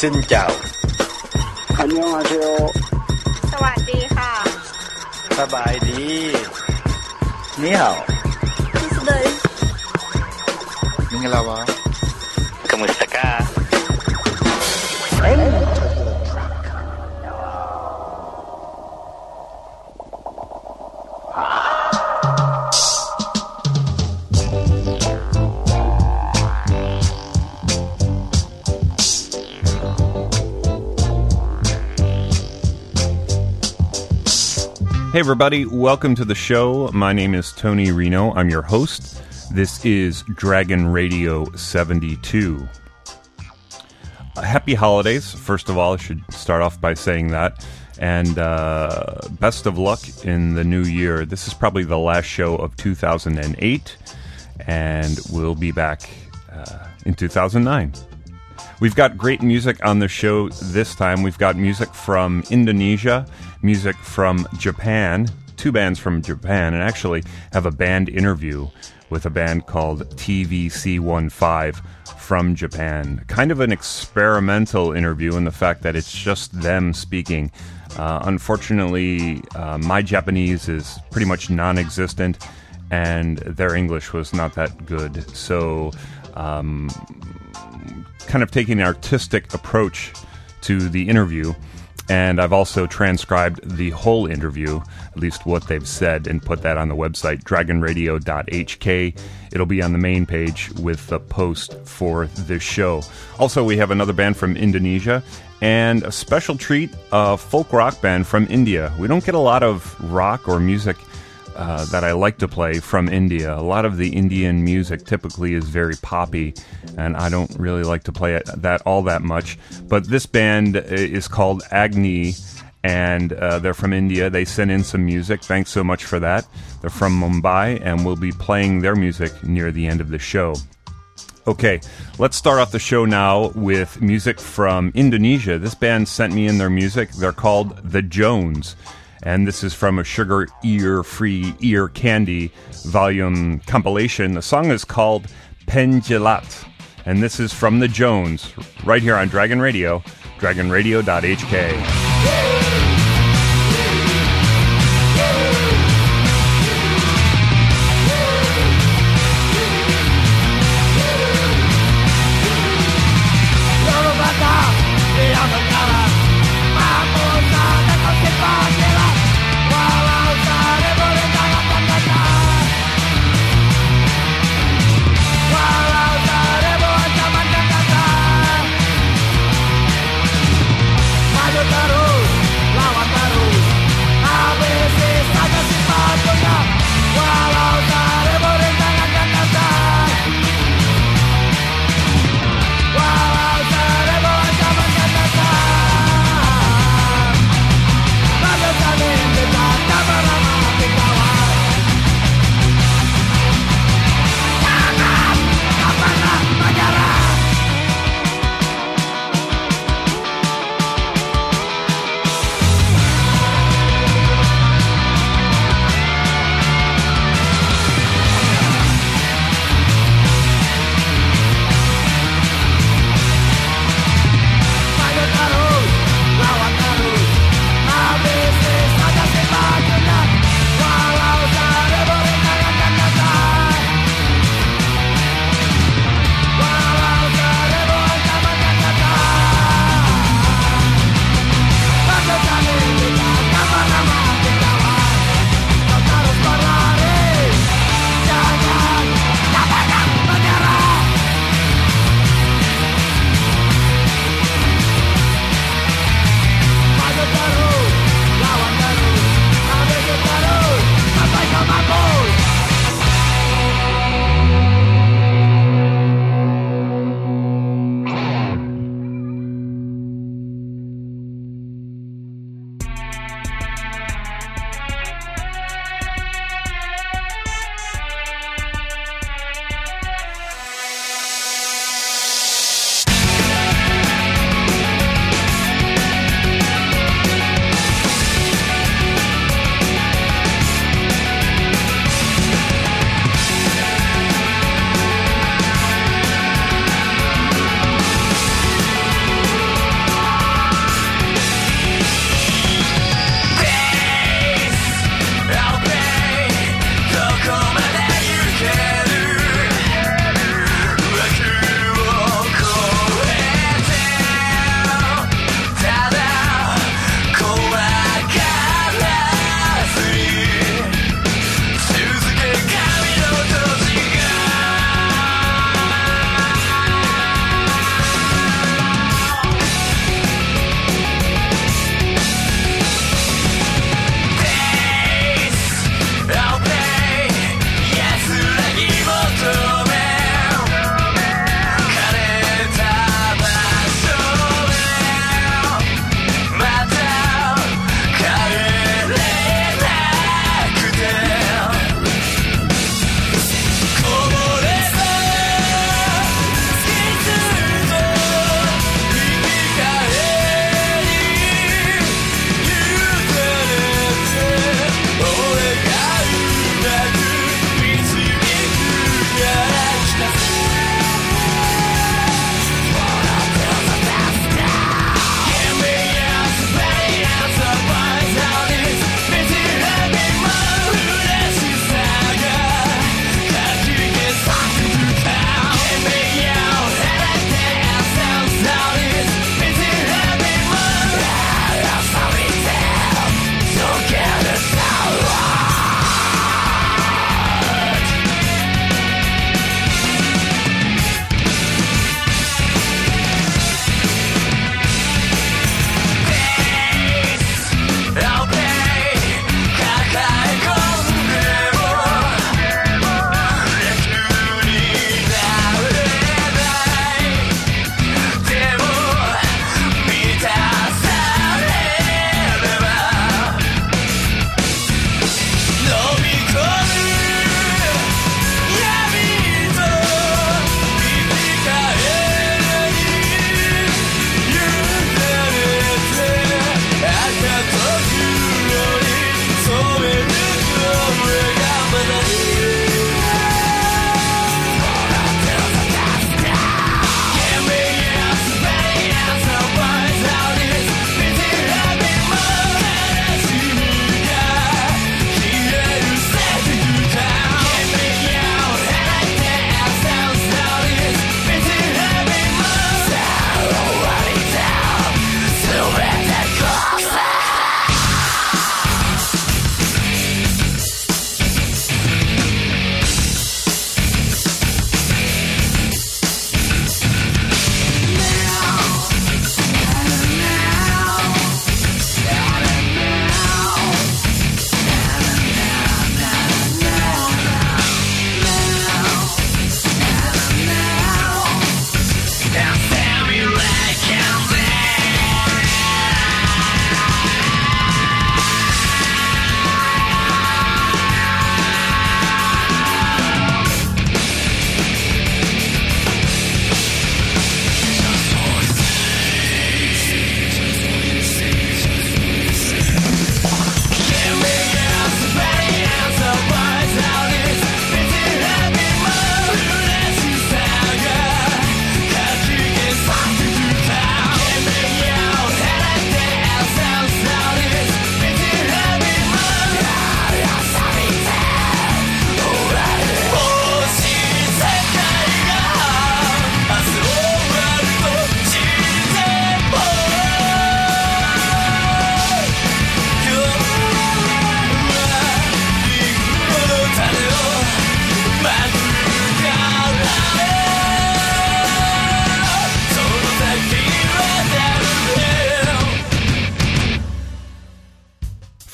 ซินเจ้าอันยองอาเซโอสวัสดีค่ะ สบายดี นี่เหรอที่สุดเลยมิงลาวะขมุสตะกาเอ็ม Hey, everybody, welcome to the show. My name is Tony Reno. I'm your host. This is Dragon Radio 72. Uh, happy holidays. First of all, I should start off by saying that. And uh, best of luck in the new year. This is probably the last show of 2008, and we'll be back uh, in 2009. We've got great music on the show this time. We've got music from Indonesia, music from Japan, two bands from Japan, and actually have a band interview with a band called TVC15 from Japan. Kind of an experimental interview in the fact that it's just them speaking. Uh, unfortunately, uh, my Japanese is pretty much non existent, and their English was not that good. So, um, kind of taking an artistic approach to the interview. And I've also transcribed the whole interview, at least what they've said, and put that on the website, dragonradio.hk. It'll be on the main page with the post for this show. Also, we have another band from Indonesia and a special treat, a folk rock band from India. We don't get a lot of rock or music uh, that I like to play from India. A lot of the Indian music typically is very poppy, and I don't really like to play it that all that much. But this band is called Agnee, and uh, they're from India. They sent in some music. Thanks so much for that. They're from Mumbai, and we'll be playing their music near the end of the show. Okay, let's start off the show now with music from Indonesia. This band sent me in their music. They're called The Jones and this is from a sugar ear free ear candy volume compilation. The song is called Penjilat, and this is from the Jones right here on Dragon Radio, dragonradio.hk.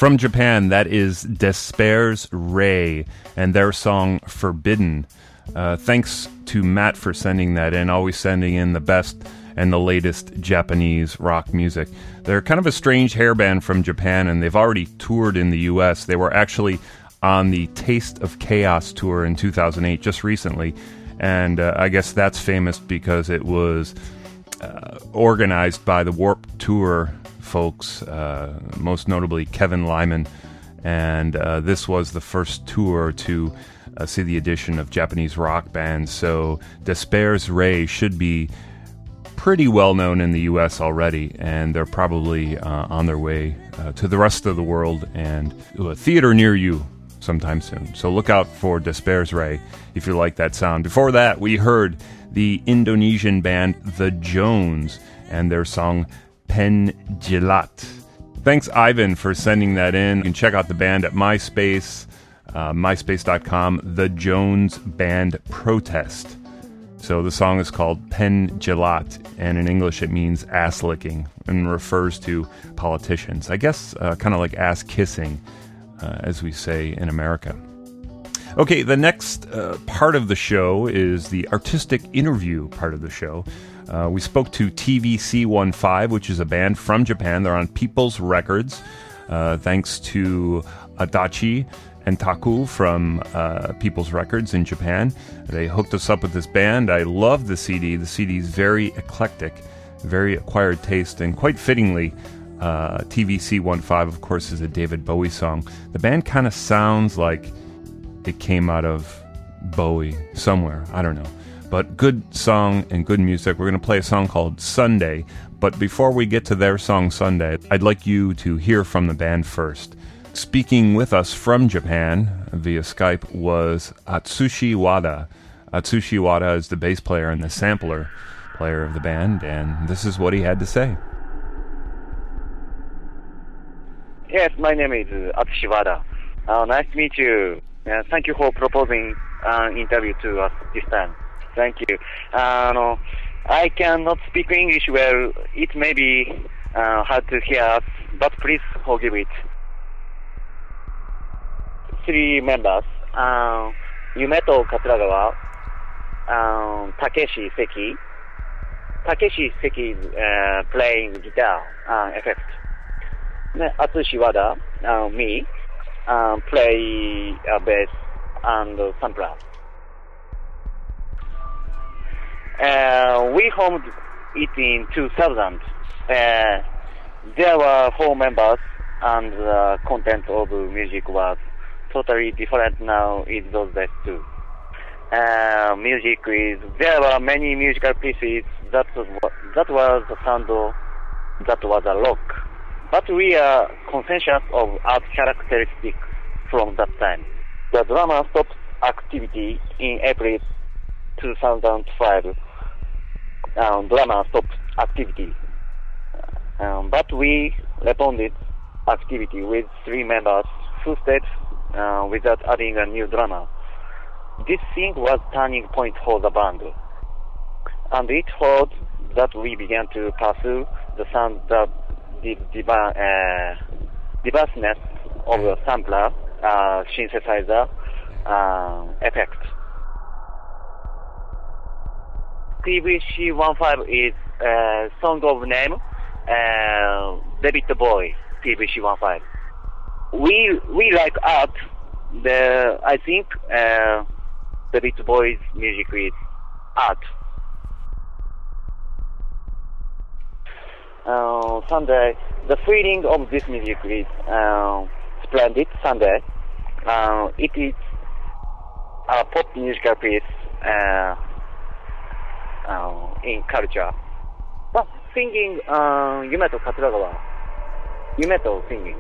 From Japan, that is D'espairsRay and their song Forbidden. Uh, thanks to Matt for sending that in, always sending in the best and the latest Japanese rock music. They're kind of a strange hair band from Japan, and they've already toured in the US. They were actually on the Taste of Chaos tour in 2008, just recently. And uh, I guess that's famous because it was uh, organized by the Warped Tour folks, uh, most notably Kevin Lyman. And uh, this was the first tour to uh, see the addition of Japanese rock bands. So D'espairsRay should be pretty well known in the US already, and they're probably uh, on their way uh, to the rest of the world and a theater near you sometime soon. So look out for D'espairsRay if you like that sound. Before that, we heard the Indonesian band The Jones and their song Pen Jilat. Thanks, Ivan, for sending that in. You can check out the band at MySpace, uh, myspace.com, The Jones Band Protest. So the song is called Pen Jilat, and in English it means ass licking and refers to politicians. I guess uh, kind of like ass kissing uh, as we say in America. Okay, the next uh, part of the show is the artistic interview part of the show. Uh, we spoke to TVC15, which is a band from Japan. They're on People's Records, uh, thanks to Adachi and Taku from uh, People's Records in Japan. They hooked us up with this band. I love the CD. The CD is very eclectic, very acquired taste, and quite fittingly, uh, TVC 15, of course, is a David Bowie song. The band kind of sounds like it came out of Bowie somewhere. I don't know. But good song and good music. We're going to play a song called Sunday. But before we get to their song Sunday, I'd like you to hear from the band first. Speaking with us from Japan via Skype was Atsushi Wada. Atsushi Wada is the bass player and the sampler player of the band, and this is what he had to say. Yes, my name is Atsushi Wada. Uh, nice to meet you. Uh, thank you for proposing an interview to us this time. Thank you. Uh, no, I cannot speak English well. It may be uh, hard to hear us, but please forgive it. Three members. Uh, Yumeto Katuragawa, um, Takeshi Seki. Takeshi Seki is uh, playing guitar uh, effect. Atsushi Wada, uh, me, uh, play uh, bass and uh, sampler. Uh, we formed it in 2000. Uh, there were four members, and the content of music was totally different now in those days too. Uh, music is there were many musical pieces that was that was the sound that was a rock but we are conscious of art characteristics from that time. The drama stopped activity in April 2005. Um, drama stopped activity. Um, but we responded activity with three members who stayed uh, without adding a new drama. This thing was turning point for the band. And it followed that we began to pursue the sound that the diva- uh, diverseness of the sampler, uh, synthesizer, uh. TVC15 is uh, song of name, uh, David Bowie, TVC15. We, we like art, the, I think, uh, David Bowie's music is art. uh, Sunday, the feeling of this music is uh, splendid. Sunday, uh, it is a pop musical piece uh, uh, in culture. But singing uh, 夢と桂川夢と singing.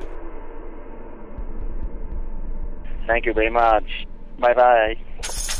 Thank you very much. Bye bye.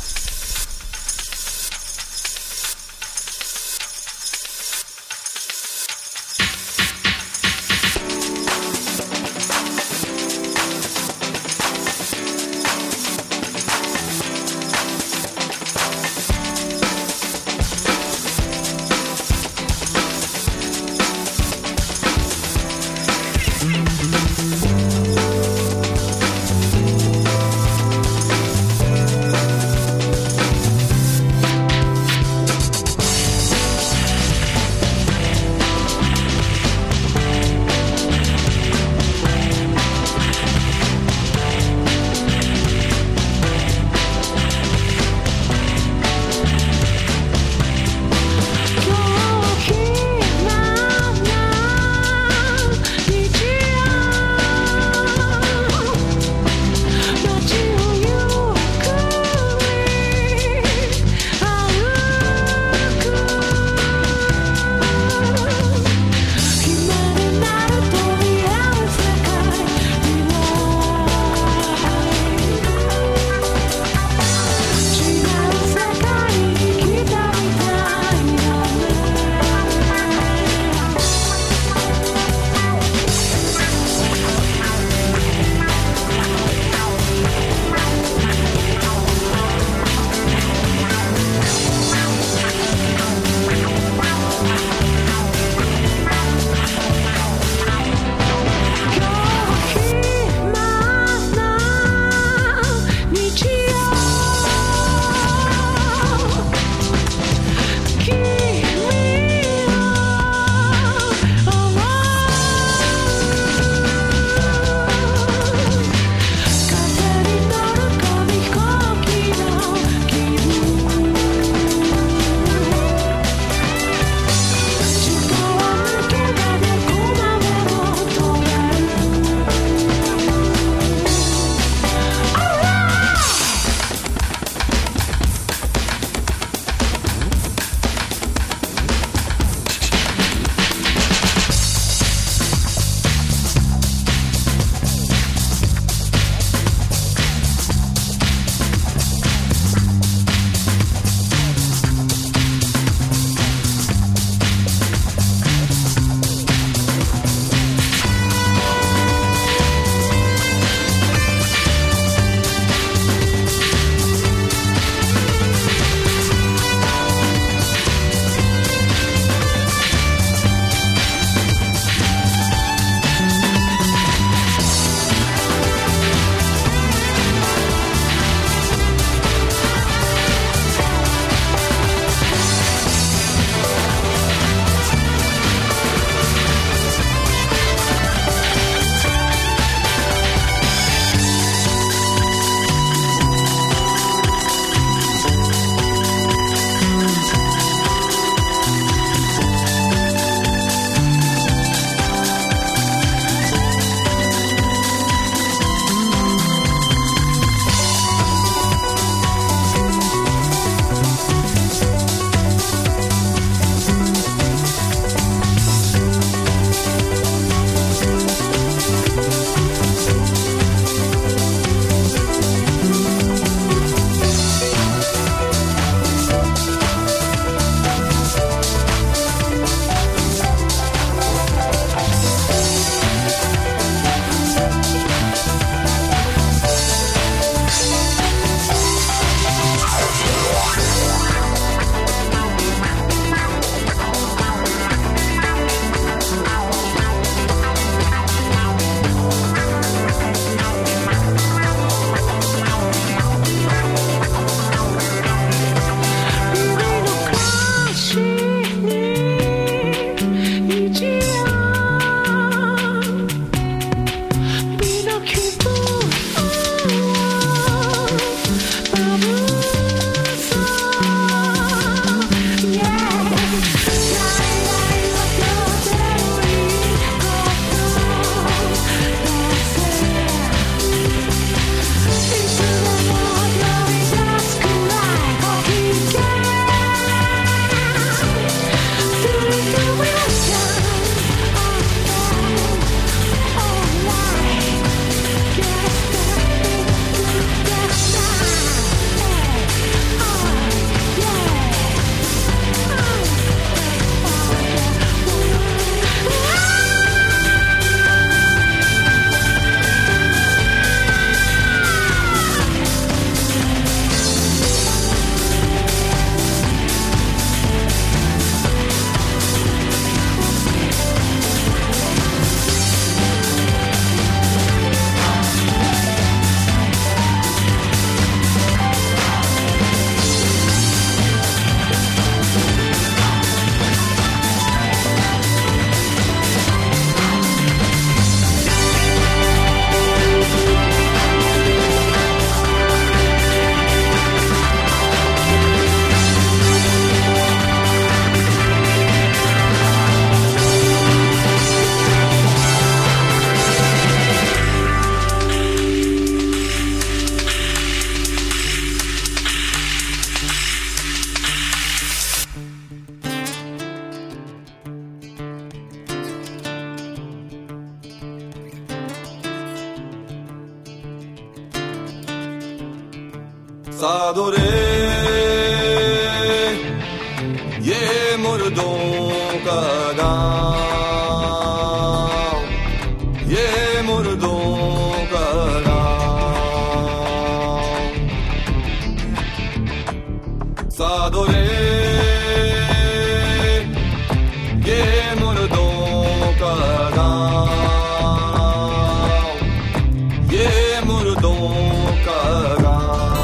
かが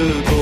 the.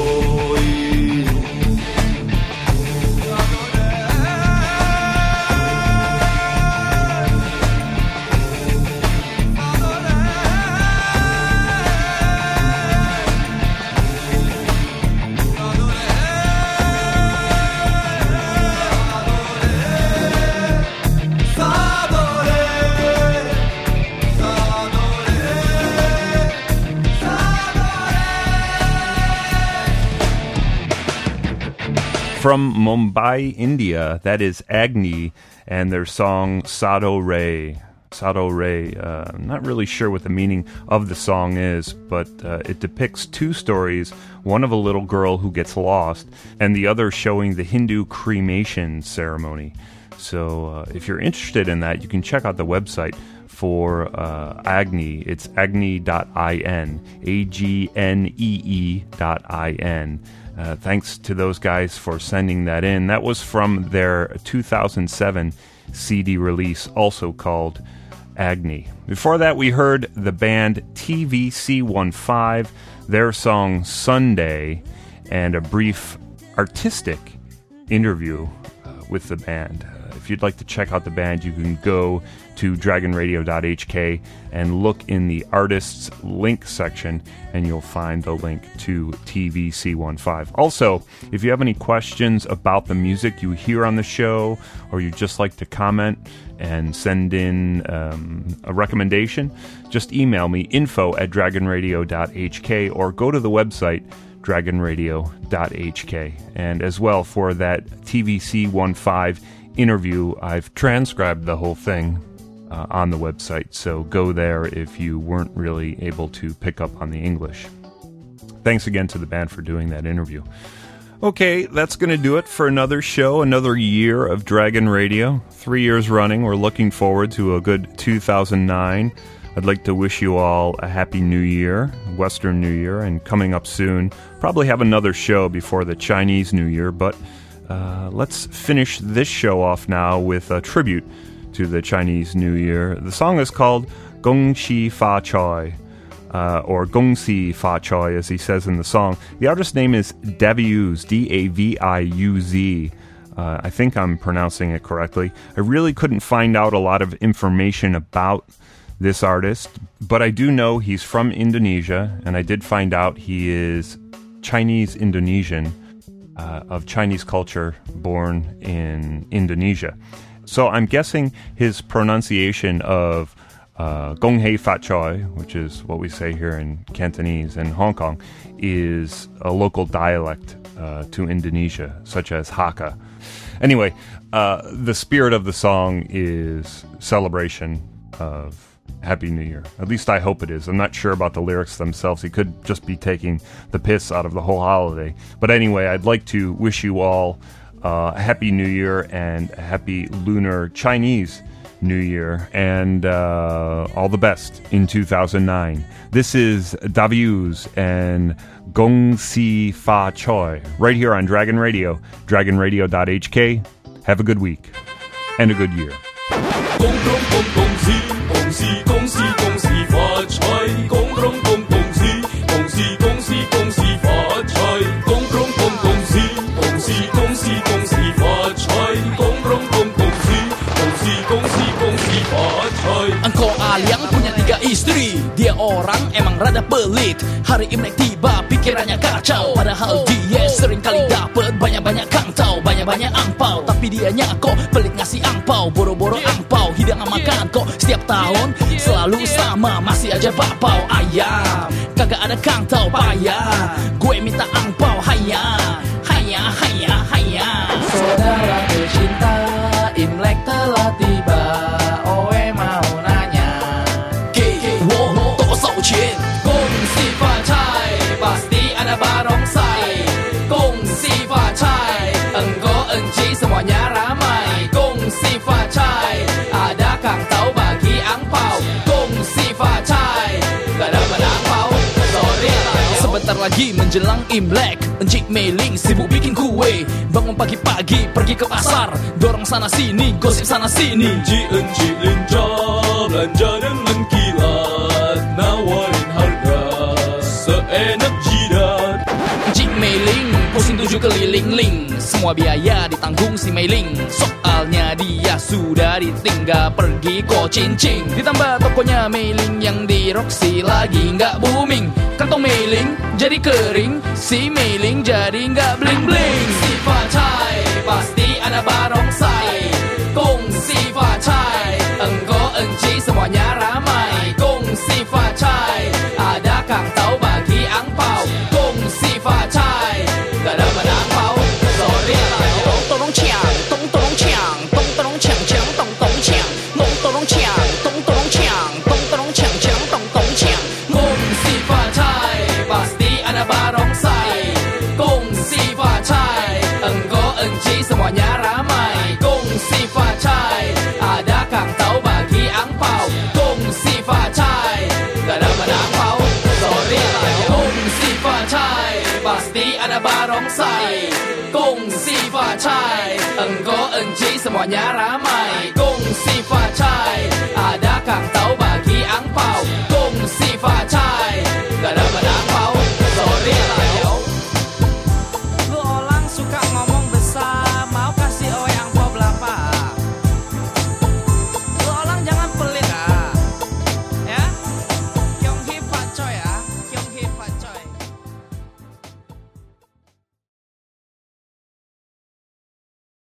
From Mumbai, India, that is Agnee and their song Sado Ray. Sado Ray. Uh, I'm not really sure what the meaning of the song is, but uh, it depicts two stories one of a little girl who gets lost, and the other showing the Hindu cremation ceremony. So uh, if you're interested in that, you can check out the website for uh, Agnee. It's agnee.in, A G N E E dot I N. Uh, thanks to those guys for sending that in. That was from their 2007 CD release, also called Agnee. Before that, we heard the band TVC15, their song Sunday, and a brief artistic interview uh, with the band. Uh, if if you'd like to check out the band, you can go to dragonradio.hk and look in the artists link section, and you'll find the link to TVC15. Also, if you have any questions about the music you hear on the show, or you'd just like to comment and send in um, a recommendation, just email me info at dragonradio.hk or go to the website dragonradio.hk. And as well, for that TVC 15 interview, I've transcribed the whole thing uh, on the website, so go there if you weren't really able to pick up on the English. Thanks again to the band for doing that interview. Okay, that's going to do it for another show, another year of Dragon Radio. Three years running. We're looking forward to a good 2009. I'd like to wish you all a happy new year, Western New Year, and coming up soon, probably have another show before the Chinese New Year, but uh, let's finish this show off now with a tribute to the Chinese New Year. The song is called Gong Xi Fa Choi, uh, or Gong Si Fa Choi, as he says in the song. The artist's name is Daviuz, D A V I U Z. Uh, I think I'm pronouncing it correctly. I really couldn't find out a lot of information about this artist, but I do know he's from Indonesia, and I did find out he is Chinese Indonesian uh, of Chinese culture, born in Indonesia. So I'm guessing his pronunciation of uh, Gong Hei Fat Choi, which is what we say here in Cantonese in Hong Kong, is a local dialect uh, to Indonesia, such as Hakka. Anyway, uh, the spirit of the song is celebration of Happy New Year. At least I hope it is. I'm not sure about the lyrics themselves. He could just be taking the piss out of the whole holiday. But anyway, I'd like to wish you all uh, a Happy New Year and a Happy Lunar Chinese New Year and uh, all the best in 2009. This is Daviuz and Gong Si Fa Choi right here on Dragon Radio, dragonradio.hk. Have a good week and a good year. Rada pelit. Hari Imlek tiba pikirannya kacau. Padahal dia sering kali dapet banyak-banyak kantau Banyak-banyak angpau. Tapi dianya kok pelit ngasih angpau Boro-boro angpau. Hidangan makan kok setiap tahun Selalu sama masih aja bapau Ayam kagak ada kantau payah. Gue minta angpau Sebentar lagi menjelang Imlek. Encik Meiling sibuk bikin kue. Bangun pagi-pagi pergi ke pasar. Dorong sana sini, gosip sana sini. Enci-enci lincah belanja dengan kilat. Nawarin harga seenak jidat. Encik Meiling pusing tujuh keliling-ling. Semua biaya ditanggung si Meiling Soalnya dia sudah ditinggal pergi ko cincing Ditambah tokonya Meiling yang di Roxy lagi nggak booming ต้องเมลิง jadi kering si miling jadi nggak bling bling สีฟ้าชายบาสตีอนาบาร้องใส่กงสีฟ้าชายเอิงก็เอิงจีสมอญาราไม่กุ้งสีฟ้าชาย Facai Engkau enci semuanya ramai Kongsi Facai Ada kang tàu bagi angpau Kongsi bao.